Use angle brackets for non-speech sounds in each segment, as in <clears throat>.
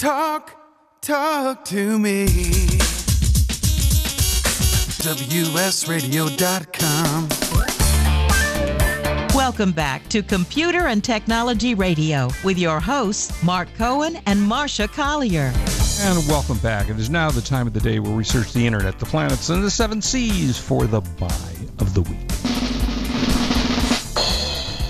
Talk, talk to me. WSRadio.com. Welcome back to Computer and Technology Radio with your hosts, Mark Cohen and Marsha Collier. And welcome back. It is now the time of the day where we search the internet, the planets, and the seven seas for the buy of the week.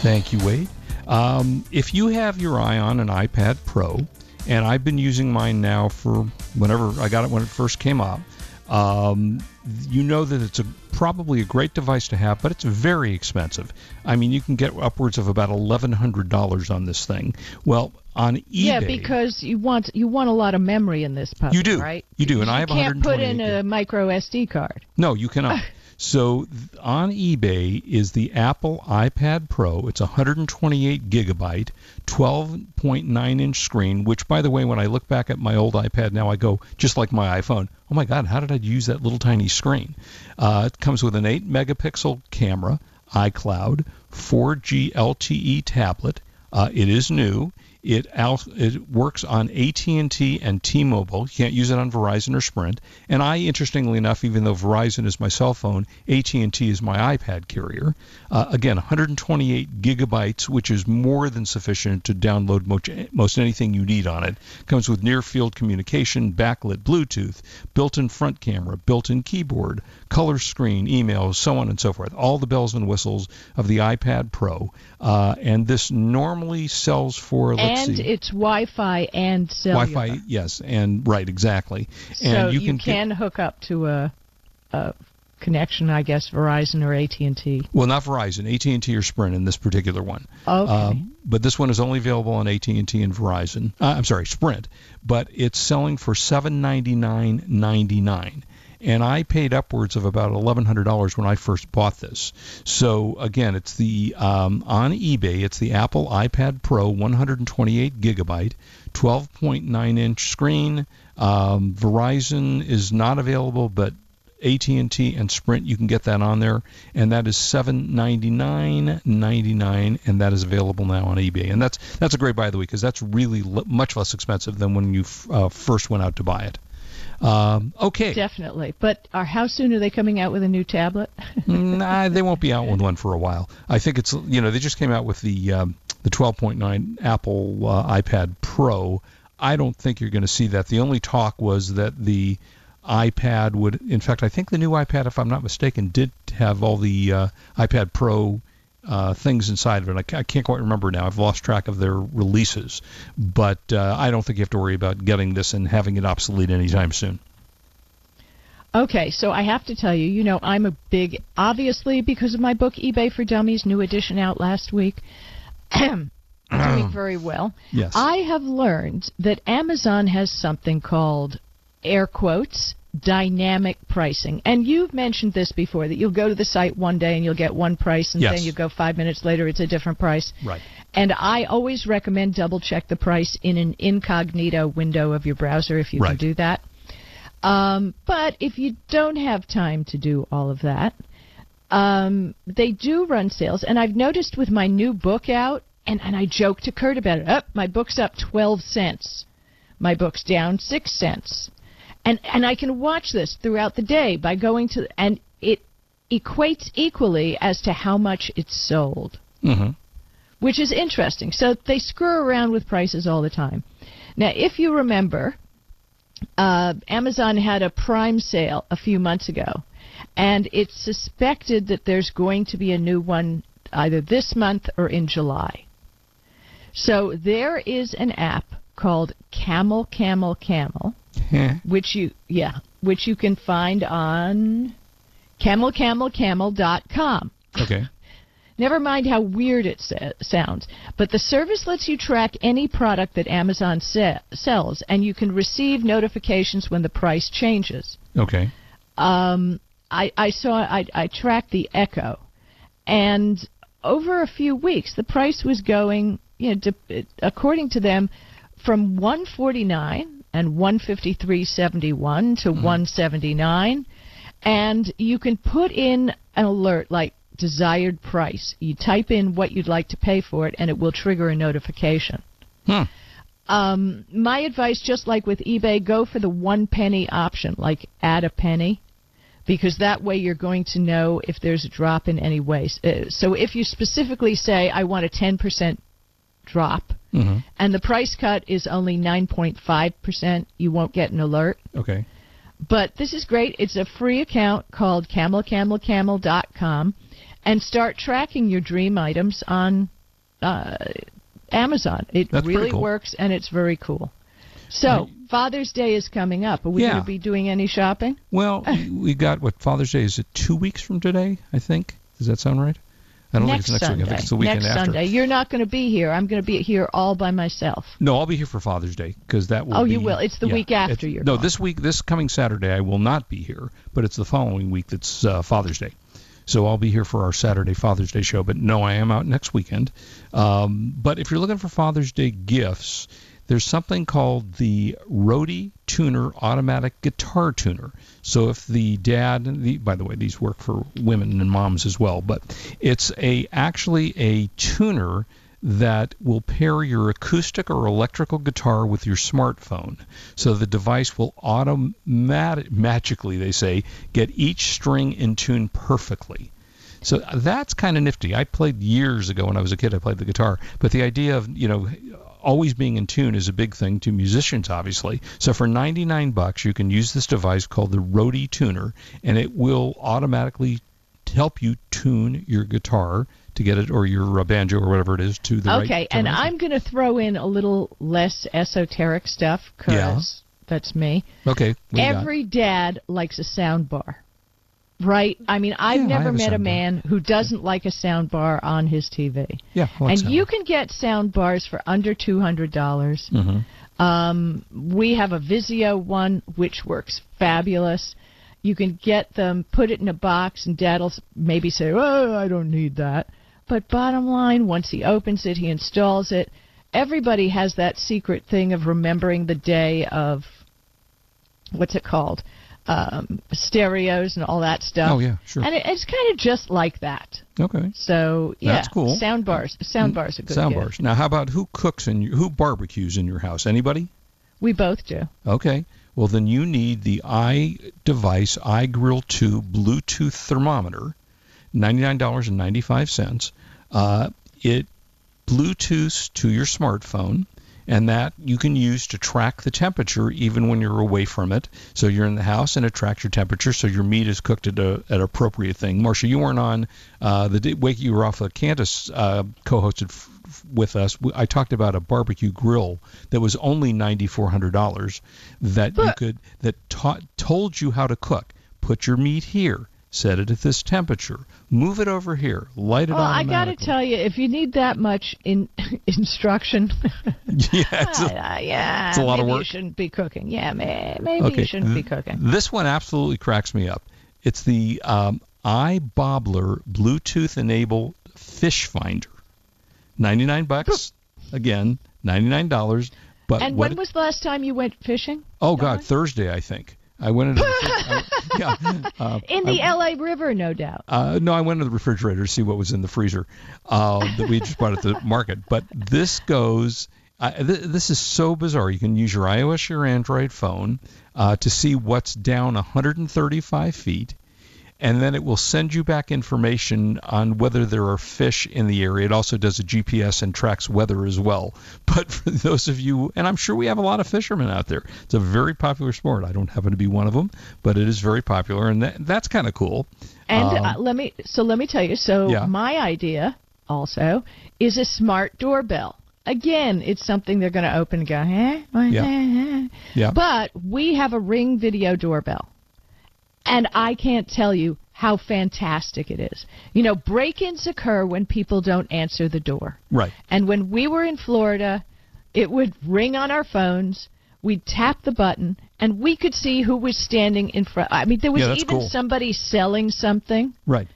Thank you, Wade. Um, if you have your eye on an iPad Pro, and I've been using mine now for whenever I got it when it first came out, um, you know that it's a probably a great device to have, but it's very expensive. I mean, you can get upwards of about eleven hundred dollars on this thing. Well, on eBay, Yeah, because you want you want a lot of memory in this puppy, You do. right? You do, and you I have You can't put in a micro SD card. No, you cannot. <laughs> so on eBay is the Apple iPad Pro. It's 128 gigabyte, 12.9 inch screen. Which, by the way, when I look back at my old iPad now, I go just like my iPhone. Oh my God, how did I use that little tiny screen? Uh, it comes with an 8 megapixel camera, iCloud, 4G LTE tablet. Uh, it is new. It al- it works on AT&T and T-Mobile. You can't use it on Verizon or Sprint. And I, interestingly enough, even though Verizon is my cell phone, AT&T is my iPad carrier. Uh, again, 128 gigabytes, which is more than sufficient to download most, most anything you need on it. Comes with near-field communication, backlit Bluetooth, built-in front camera, built-in keyboard, color screen, email, so on and so forth. All the bells and whistles of the iPad Pro. Uh, and this normally sells for and it's Wi-Fi and cellular. Wi-Fi. Yes, and right, exactly. So and you you can, can, get, hook up to a, a connection, I guess, Verizon or AT&T. well, not Verizon, AT&T or Sprint in this particular one. Okay. Um, but this one is only available on AT&T and Verizon. Uh, I'm sorry, Sprint. But it's selling for seven ninety nine ninety nine. And I paid upwards of about $1,100 when I first bought this. So again, it's the um, on eBay. It's the Apple iPad Pro, 128 gigabyte, 12.9 inch screen. Um, Verizon is not available, but AT&T and Sprint, you can get that on there, and that is seven ninety nine ninety nine, and that is available now on eBay. And that's that's a great buy of the week because that's really l- much less expensive than when you f- uh, first went out to buy it. Um, okay, Definitely. But are, how soon are they coming out with a new tablet? <laughs> nah, they won't be out with one for a while. I think it's you know they just came out with the um, the 12.9 Apple uh, iPad Pro. I don't think you're going to see that. The only talk was that the iPad would, in fact, I think the new iPad, if I'm not mistaken, did have all the uh, iPad Pro uh, things inside of it. I I can't quite remember now. I've lost track of their releases, but uh, I don't think you have to worry about getting this and having it obsolete anytime soon. Okay, so I have to tell you, you know, I'm a big, obviously, because of my book, eBay for Dummies, new edition out last week, <clears throat> doing <clears throat> very well. Yes. I have learned that Amazon has something called, air quotes, dynamic pricing. And you've mentioned this before, that you'll go to the site one day and you'll get one price, and Yes. then you go five minutes later, it's a different price. Right. And I always recommend double check the price in an incognito window of your browser if you Right. can do that. Um, but if you don't have time to do all of that, um, they do run sales. And I've noticed with my new book out, and, and I joke to Kurt about it, up, my book's up 12 cents. My book's down 6 cents. And, and I can watch this throughout the day by going to, and it equates equally as to how much it's sold hmm which is interesting. So they screw around with prices all the time. Now, if you remember, uh, Amazon had a Prime sale a few months ago, and it's suspected that there's going to be a new one either this month or in July. So there is an app called Camel Camel Camel, which you yeah, which you can find on camelcamelcamel.com. Okay. <laughs> Never mind how weird it sa- sounds, but the service lets you track any product that Amazon se- sells, and you can receive notifications when the price changes. Okay. Um, I, I saw I, I tracked the Echo, and over a few weeks, the price was going, you know, de- according to them, from 149 and 153.71 to 179, and you can put in an alert like desired price. You type in what you'd like to pay for it, and it will trigger a notification. Hmm. um, my advice, just like with eBay, go for the one penny option, like add a penny, because that way you're going to know if there's a drop in any way. Uh, so if you specifically say, I want a 10% drop, Mm-hmm. and the price cut is only 9.5%, you won't get an alert. Okay. But this is great. It's a free account called camelcamelcamel.com and start tracking your dream items on uh, Amazon. It That's really cool. works and it's very cool. So, I- Father's Day is coming up. Are we Yeah. going to be doing any shopping? Well, <laughs> we got what Father's Day is it two weeks from today? I think. Does that sound right? I don't next think it's next Sunday. week. I think it's the weekend next after. Sunday. You're not going to be here. I'm going to be here all by myself. No, I'll be here for Father's Day because that will. Oh, be, you will. It's the yeah, week after you're No, gone. this week, this coming Saturday, I will not be here, but it's the following week that's uh, Father's Day. So I'll be here for our Saturday Father's Day show. But no, I am out next weekend. Um, but if you're looking for Father's Day gifts, there's something called the Roadie Tuner Automatic Guitar Tuner. So if the dad, the, by the way, these work for women and moms as well, but it's a actually a tuner that will pair your acoustic or electrical guitar with your smartphone. So the device will automatic magically, they say, get each string in tune perfectly. So that's kind of nifty. I played years ago when I was a kid. I played the guitar, but the idea of you know always being in tune is a big thing to musicians, obviously. So for 99 bucks, you can use this device called the Roadie Tuner, and it will automatically help you tune your guitar to get it or your uh, banjo or whatever it is to the right. okay, and. I'm going to throw in a little less esoteric stuff because Yeah. that's me. okay. what do you got? Every dad likes a sound bar. Right? I mean, I've Yeah, never have a met a sound bar. man who doesn't like a sound bar on his TV. yeah, like and you can get sound bars for under $200. dollars Mhm. Um, we have a Vizio one which works fabulous. You can get them, put it in a box, and Dad'll maybe say, "Oh, I don't need that." But bottom line, once he opens it, he installs it. Everybody has that secret thing of remembering the day of what's it called, um, stereos and all that stuff. Oh yeah, sure. And it, it's kind of just like that. okay. So yeah, That's cool. Sound bars, sound bars are good. Sound gift. bars. Now, how about who cooks and who barbecues in your house? Anybody? We both do. Okay. Well, then you need the iDevice iGrill 2 Bluetooth thermometer, $99.95. Uh, it Bluetooths to your smartphone, and that you can use to track the temperature even when you're away from it. So you're in the house and it tracks your temperature, so your meat is cooked at a at appropriate thing. Marsha, you weren't on uh, the day, week you were off. Uh, Candace uh, co-hosted f- f- with us. I talked about a barbecue grill that was only ninety four hundred dollars that you could that taught told you how to cook. Put your meat here. Set it at this temperature. Move it over here. Light it on. Well, I got to tell you, if you need that much in <laughs> instruction, <laughs> yeah, it's <laughs> a- uh, yeah, it's a lot of maybe work. you shouldn't be cooking. Yeah, may, maybe Okay, you shouldn't be cooking. This one absolutely cracks me up. It's the um, iBobber Bluetooth enabled fish finder. 99 bucks. Again, $99. But And when was the last time you went fishing? Oh god, Thursday I think. I went into the <laughs> I, yeah. Uh, In the I- L.A. River, no doubt. uh, no, I went to the refrigerator to see what was in the freezer uh, that we just bought at the market. But this goes. I th- this is so bizarre. You can use your iOS or your Android phone uh, to see what's down 135 feet, and then it will send you back information on whether there are fish in the area. It also does a GPS and tracks weather as well. <laughs> But for those of you, and I'm sure we have a lot of fishermen out there, it's a very popular sport. I don't happen to be one of them, but it is very popular, and that, that's kind of cool. And Um, uh, let me so let me tell you. So Yeah. my idea also is a smart doorbell. Again, it's something they're going to open and go, eh? Yeah. eh, eh." Yeah. But we have a Ring video doorbell, and I can't tell you how fantastic it is. You know, break-ins occur when people don't answer the door. Right. And when we were in Florida, it would ring on our phones. We'd tap the button, and we could see who was standing in front. I mean, there was Yeah, even cool. somebody selling something, Right.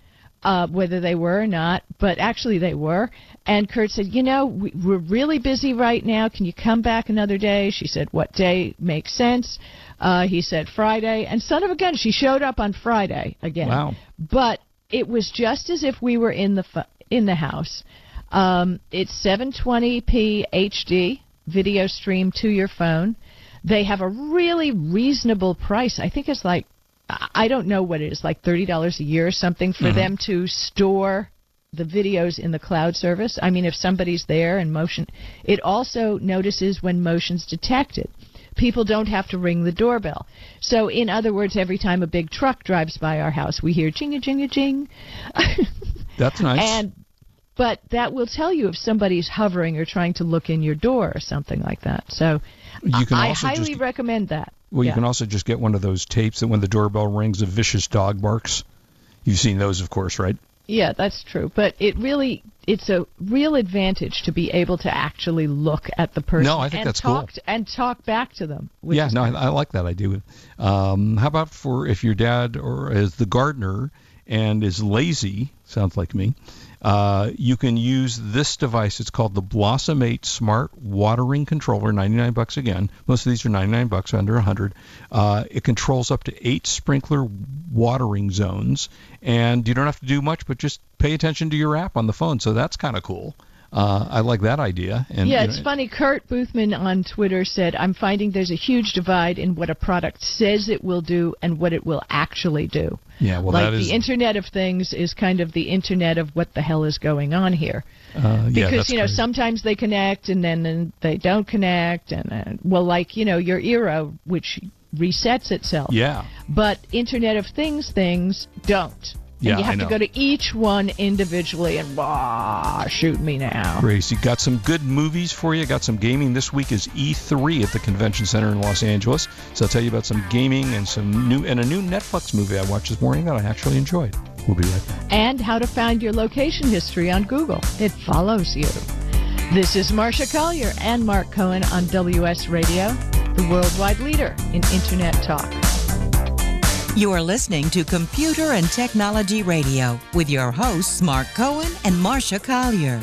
uh, whether they were or not, but actually they were. And Kurt said, You know, we, we're really busy right now. Can you come back another day? She said, What day makes sense? Uh, he said, Friday. And son of a gun, she showed up on Friday again Wow. but it was just as if we were in the fu- in the house. Um, it's 720p HD video stream to your phone. They have a really reasonable price. I think it's like I I don't know what it is, like thirty dollars a year or something for them to store the videos in the cloud service. I mean, if somebody's there and motion, it also notices when motion's detected. People don't have to ring the doorbell. So, in other words, every time a big truck drives by our house, we hear jing a jing a jing. That's nice. And but that will tell you if somebody's hovering or trying to look in your door or something like that. So you can I highly just recommend that. well, you can also just get one of those tapes that when the doorbell rings, a vicious dog barks. You've seen those, of course, right? Yeah, that's true. But it really it's a real advantage to be able to actually look at the person No, I think and that's talk cool. and talk back to them. yeah, no, I. I like that idea. Um, how about for if your dad or is the gardener and is lazy, sounds like me, uh, you can use this device. It's called the Blossom 8 Smart Watering Controller, 99 bucks again. Most of these are 99 bucks, under 100. Uh, it controls up to eight sprinkler watering zones, and you don't have to do much, but just pay attention to your app on the phone. So that's kind of cool. Uh, I like that idea. And yeah, you it's know, funny. Kurt Boothman on Twitter said, I'm finding there's a huge divide in what a product says it will do and what it will actually do. Yeah, well, like the Internet of Things is kind of the Internet of what the hell is going on here. uh, yeah, Because, that's you know, crazy. sometimes they connect and then they don't connect. And, uh, well, like, you know, your Eero, which resets itself. Yeah. But Internet of Things things don't. Yeah, you have to go to each one individually and, bah, shoot me now. Gracie, got some good movies for you. Got some gaming. This week is E3 at the Convention Center in Los Angeles. So I'll tell you about some gaming and some new and a new Netflix movie I watched this morning that I actually enjoyed. We'll be right back. and how to find your location history on Google. It follows you. This is Marsha Collier and Mark Cohen on WS Radio, the worldwide leader in Internet talk. You are listening to Computer and Technology Radio with your hosts, Mark Cohen and Marsha Collier.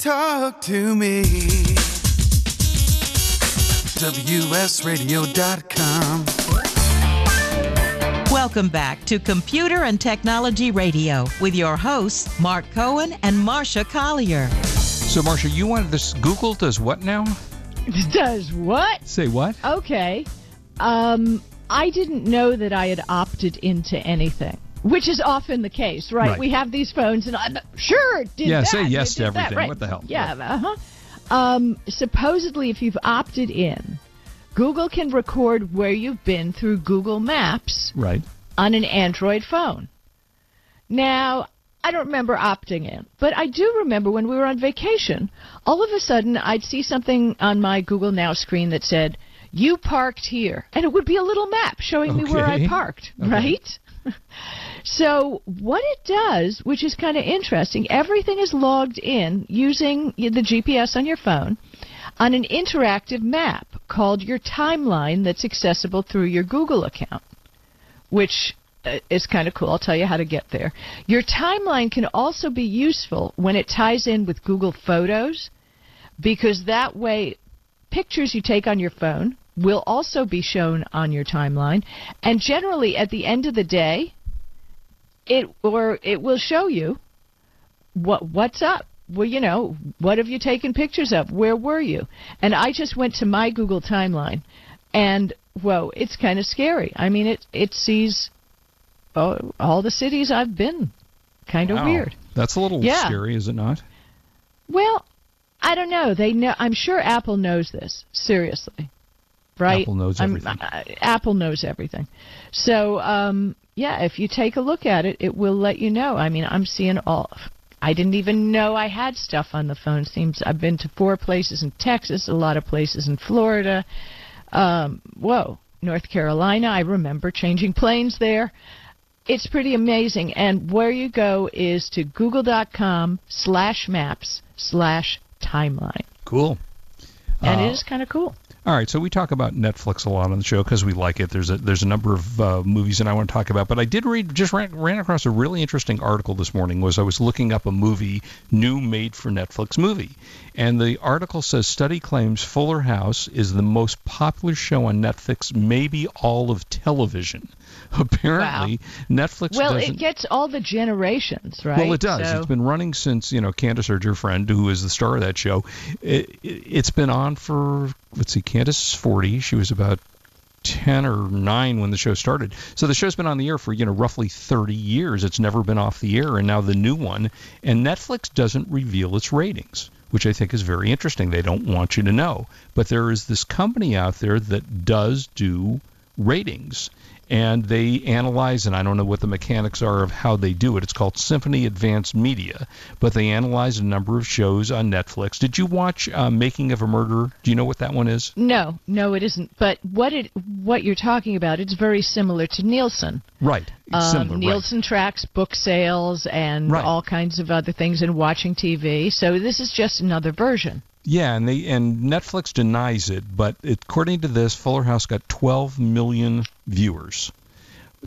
talk to me. WSRadio.com. Welcome back to Computer and Technology Radio with your hosts, Mark Cohen and Marsha Collier. So, Marsha, you wanted this. Google does what now? <laughs> Does what? Say what? Okay. Um, I didn't know that I had opted into anything, which is often the case, right? Right. We have these phones, and I'm sure it did Yeah, that. say yes to that, everything. right. What the hell? Yeah. Uh-huh. Um, supposedly, if you've opted in, Google can record where you've been through Google Maps Right. on an Android phone. Now, I don't remember opting in, but I do remember when we were on vacation, all of a sudden I'd see something on my Google Now screen that said, You parked here. And it would be a little map showing me where I parked, Okay. right? <laughs> so, what it does, which is kind of interesting, everything is logged in using the GPS on your phone on an interactive map called your timeline that's accessible through your Google account, which uh, is kind of cool. I'll tell you how to get there. Your timeline can also be useful when it ties in with Google Photos because that way pictures you take on your phone will also be shown on your timeline and generally at the end of the day it or it will show you what what's up. Well you know what have you taken pictures of? Where were you? And i just went to my google timeline and whoa it's kind of scary. I mean it it sees oh, all the cities i've been. Kind of Wow. weird. That's a little Yeah. scary, is it not? well i don't know. They know i'm sure apple knows this seriously. Right? Apple knows I'm- everything. uh, apple knows everything. So um yeah if you take a look at it it will let you know i mean i'm seeing all I didn't even know I had stuff on the phone. Seems I've been to four places in Texas, a lot of places in Florida. Um, whoa, North Carolina. I remember changing planes there. It's pretty amazing. And where you go is to google.com slash maps slash timeline. Cool. And Uh, it is kind of cool. All right, so we talk about Netflix a lot on the show because we like it. There's a there's a number of uh, movies that I want to talk about, but I did read just ran, ran across a really interesting article this morning. Was I was looking up a movie, new made for Netflix movie, and the article says study claims Fuller House is the most popular show on Netflix, maybe all of television. <laughs> Apparently, Netflix Well, it gets all the generations, right? Well, it does. So- It's been running since you know Candace Bure, your friend, who is the star of that show. It, it, it's been on for let's see, Candace is 40. She was about 10 or 9 when the show started. So the show's been on the air for you know roughly 30 years. It's never been off the air, and now the new one. And Netflix doesn't reveal its ratings. Which I think is very interesting. They don't want you to know. But there is this company out there that does do ratings and they analyze and i don't know what the mechanics are of how they do it it's called symphony advanced media but they analyze a number of shows on netflix did you watch uh, making of a murderer do you know what that one is No, no, it isn't. But what it what you're talking about, it's very similar to Nielsen. right Um, similar right. Nielsen tracks book sales and Right. all kinds of other things and watching TV. So this is just another version. Yeah, and they and Netflix denies it, but according to this, Fuller House got 12 million viewers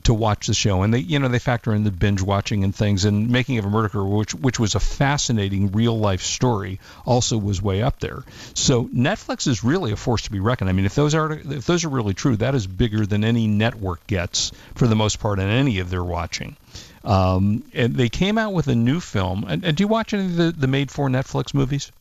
to watch the show, and they you know they factor in the binge watching and things. And Making of a Murderer, which which was a fascinating real life story, also was way up there. So Netflix is really a force to be reckoned. I mean, if those are if those are really true, that is bigger than any network gets for the most part in any of their watching. Um, and they came out with a new film. And, and do you watch any of the, the made for Netflix movies?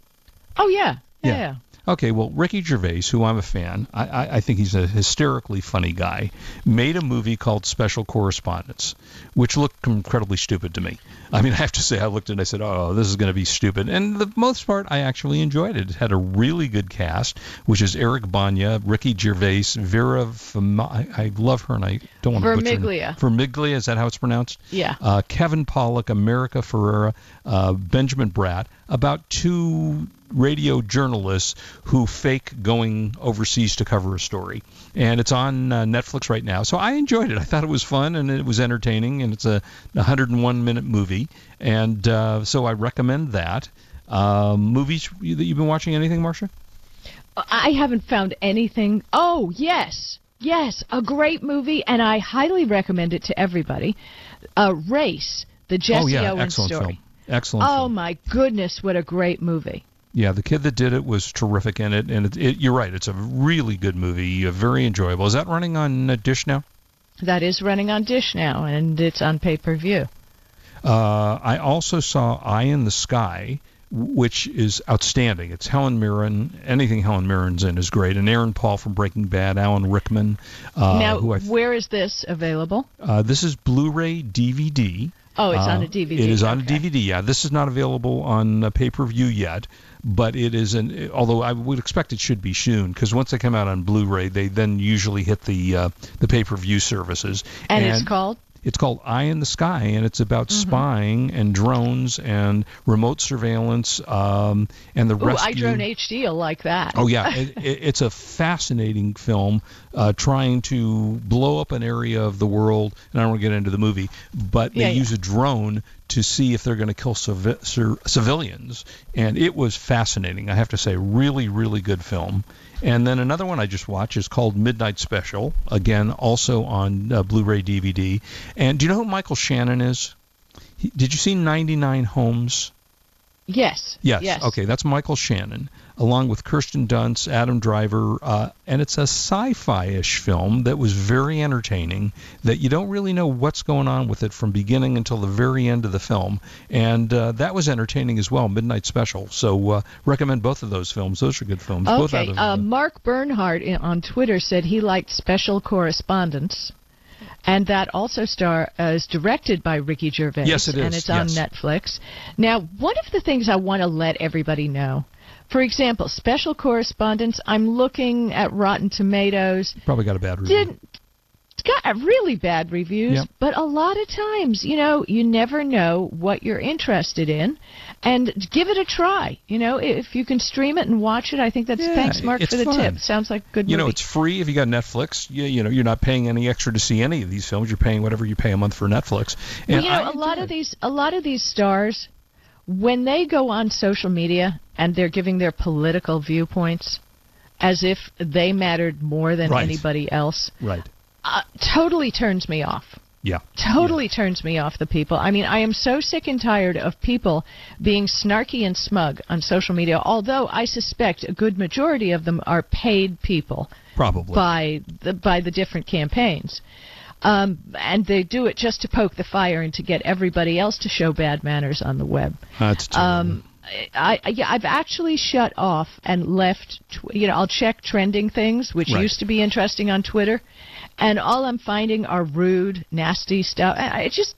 Oh yeah, yeah. Yeah. Okay, well, Ricky Gervais, who I'm a fan, I, I, I think he's a hysterically funny guy, made a movie called Special Correspondents, which looked incredibly stupid to me. I mean, <laughs> I have to say, I looked at it and I said, oh, this is going to be stupid. And the most part, I actually enjoyed it. It had a really good cast, which is Eric Bana, Ricky Gervais, Vera, Fama, I, I love her, and I don't want to butcher her. Vermiglia. Vermiglia, is that how it's pronounced? Yeah. Uh, Kevin Pollak, America Ferrera, uh, Benjamin Bratt. About two radio journalists who fake going overseas to cover a story. And it's on uh, Netflix right now. So I enjoyed it. I thought it was fun and it was entertaining. And it's a 101 minute movie. And uh, so I recommend that. Um, movies that you've been watching? Anything, Marsha? I haven't found anything. Oh, yes. Yes, a great movie, and I highly recommend it to everybody. Uh, Race, the Jesse oh, yeah. Owens Excellent story. film. Excellent Oh, film. my goodness, what a great movie. Yeah, the kid that did it was terrific in it, and it, it, you're right. It's a really good movie, uh, very enjoyable. Is that running on uh, Dish now? That is running on Dish now, and it's on pay per view. Uh, I also saw Eye in the Sky, which is outstanding. It's Helen Mirren. Anything Helen Mirren's in is great. And Aaron Paul from Breaking Bad, Alan Rickman. Uh, now, who I, where is this available? uh, this is Blu-ray DVD. Oh, it's on Uh, a DVD. It is on a. DVD. Yeah, this is not available on uh, pay-per-view yet, but it is an. Although I would expect it should be soon, because once they come out on Blu-ray, they then usually hit the uh, the pay-per-view services. And, it's called? It's called Eye in the Sky, and it's about Mm-hmm. spying and drones and remote surveillance um, and the Ooh, rescue. iDrone HD will like that. Oh yeah, <laughs> it, it, it's a fascinating film, uh, trying to blow up an area of the world. And I don't want to get into the movie, but they Yeah, yeah. use a drone to see if they're going to kill cir- civilians, and it was fascinating. I have to say, really, really good film. And then another one I just watched is called Midnight Special, again also on uh, Blu-ray DVD. And do you know who Michael Shannon is? He, did you see 99 Homes? Yes. Yes. Yes. Okay, that's Michael Shannon, along with Kirsten Dunst, Adam Driver, uh, and it's a sci-fi-ish film that was very entertaining. That you don't really know what's going on with it from beginning until the very end of the film, and uh, that was entertaining as well. Midnight Special. So uh, recommend both of those films. Those are good films. both out Okay. of, Uh, Mark Bernhardt on Twitter said he liked Special Correspondents, and that also star uh, is directed by Ricky Gervais. Yes, it and is, it's on yes. Netflix. Now, one of the things I want to let everybody know. For example, Special Correspondents. I'm looking at Rotten Tomatoes. probably got a bad review. Did it's got really bad reviews, Yep. but a lot of times, you know, you never know what you're interested in, and give it a try. You know, if you can stream it and watch it, I think that's Yeah, thanks, Mark, for the fun. tip. Sounds like good you know, it's free if you got Netflix. You, you know, you're not paying any extra to see any of these films. You're paying whatever you pay a month for Netflix. well, And you know, I a lot of these, a lot of these stars, when they go on social media and they're giving their political viewpoints, as if they mattered more than Right. anybody else, Right. Uh, totally turns me off. Yeah. totally turns me off the people. I mean, I am so sick and tired of people being snarky and smug on social media, although I suspect a good majority of them are paid people Probably. by the by the different campaigns. Um, and they do it just to poke the fire and to get everybody else to show bad manners on the web. That's terrible. Um, I, I yeah, I've actually shut off and left. Tw- you know, I'll check trending things, which Right. used to be interesting on Twitter, and all I'm finding are rude, nasty stuff. I, I just,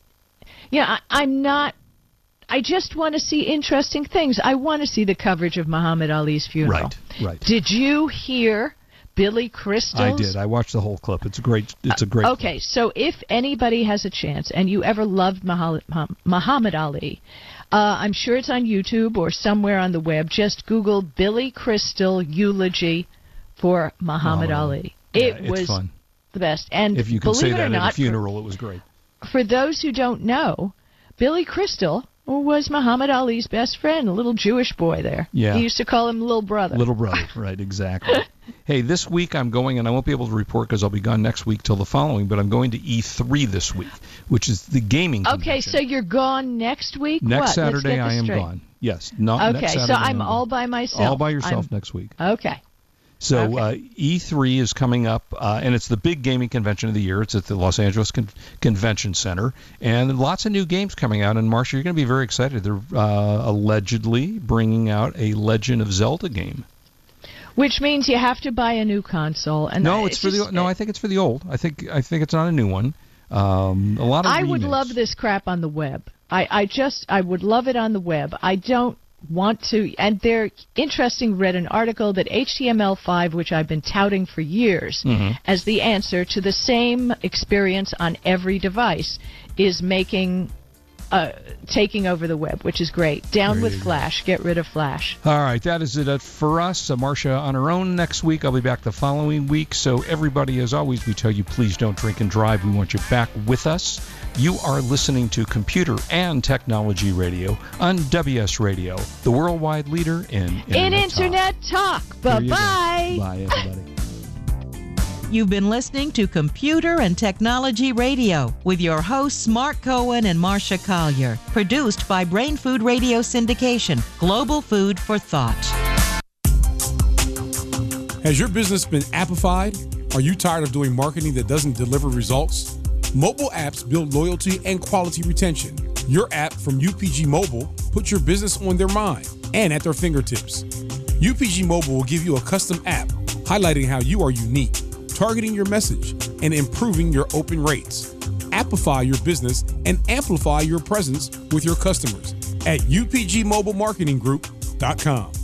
you know, I, I'm not. I just want to see interesting things. I want to see the coverage of Muhammad Ali's funeral. Right, right. Did you hear Billy Crystal? I did. I watched the whole clip. It's a great. It's a great. Okay, so if anybody has a chance and you ever loved Muhammad Ali, uh, I'm sure it's on YouTube or somewhere on the web. Just Google Billy Crystal eulogy for Muhammad Muhammad Ali. Yeah, It was fun. the best. And If you can believe say it that or at not, a funeral, it was great. For, for those who don't know, Billy Crystal was Muhammad Ali's best friend, a little Jewish boy there. Yeah. He used to call him little brother. Little brother, <laughs> right? Exactly. Hey, this week I'm going, and I won't be able to report because I'll be gone next week till the following. But I'm going to E3 this week, which is the gaming. Okay, convention. so you're gone next week? next what? Saturday I am straight. gone. Yes, not Okay, so I'm all by myself. All by yourself I'm- next week. Okay. So Okay. uh, E3 is coming up, uh, and it's the big gaming convention of the year. It's at the Los Angeles Con- Convention Center, and lots of new games coming out. And Marsha, you're going to be very excited. They're uh, allegedly bringing out a Legend of Zelda game. Which means you have to buy a new console. And no, it's, for just- the no. I think it's for the old. I think I think it's not a new one. Um, a lot of I would love this crap on the web. I, I just I would love it on the web. I don't want to and they're interesting read an article that HTML5 which I've been touting for years Mhm. as the answer to the same experience on every device is making uh, taking over the web, which is great. Down with Flash. Get rid of Flash. All right, that is it for us. Uh, Marsha on her own next week. I'll be back the following week. So, everybody, as always, we tell you please don't drink and drive. We want you back with us. You are listening to Computer and Technology Radio on WS Radio, the worldwide leader in Internet In talk. Internet talk. Bye you go. bye. Bye, everybody. You've been listening to Computer and Technology Radio with your hosts Mark Cohen and Marsha Collier. Produced by Brain Food Radio Syndication, Global Food for Thought. Has your business been appified? Are you tired of doing marketing that doesn't deliver results? Mobile apps build loyalty and quality retention. Your app from UPG Mobile puts your business on their mind and at their fingertips. UPG Mobile will give you a custom app highlighting how you are unique, targeting your message, and improving your open rates. Appify your business and amplify your presence with your customers at upgmobilemarketinggroup.com.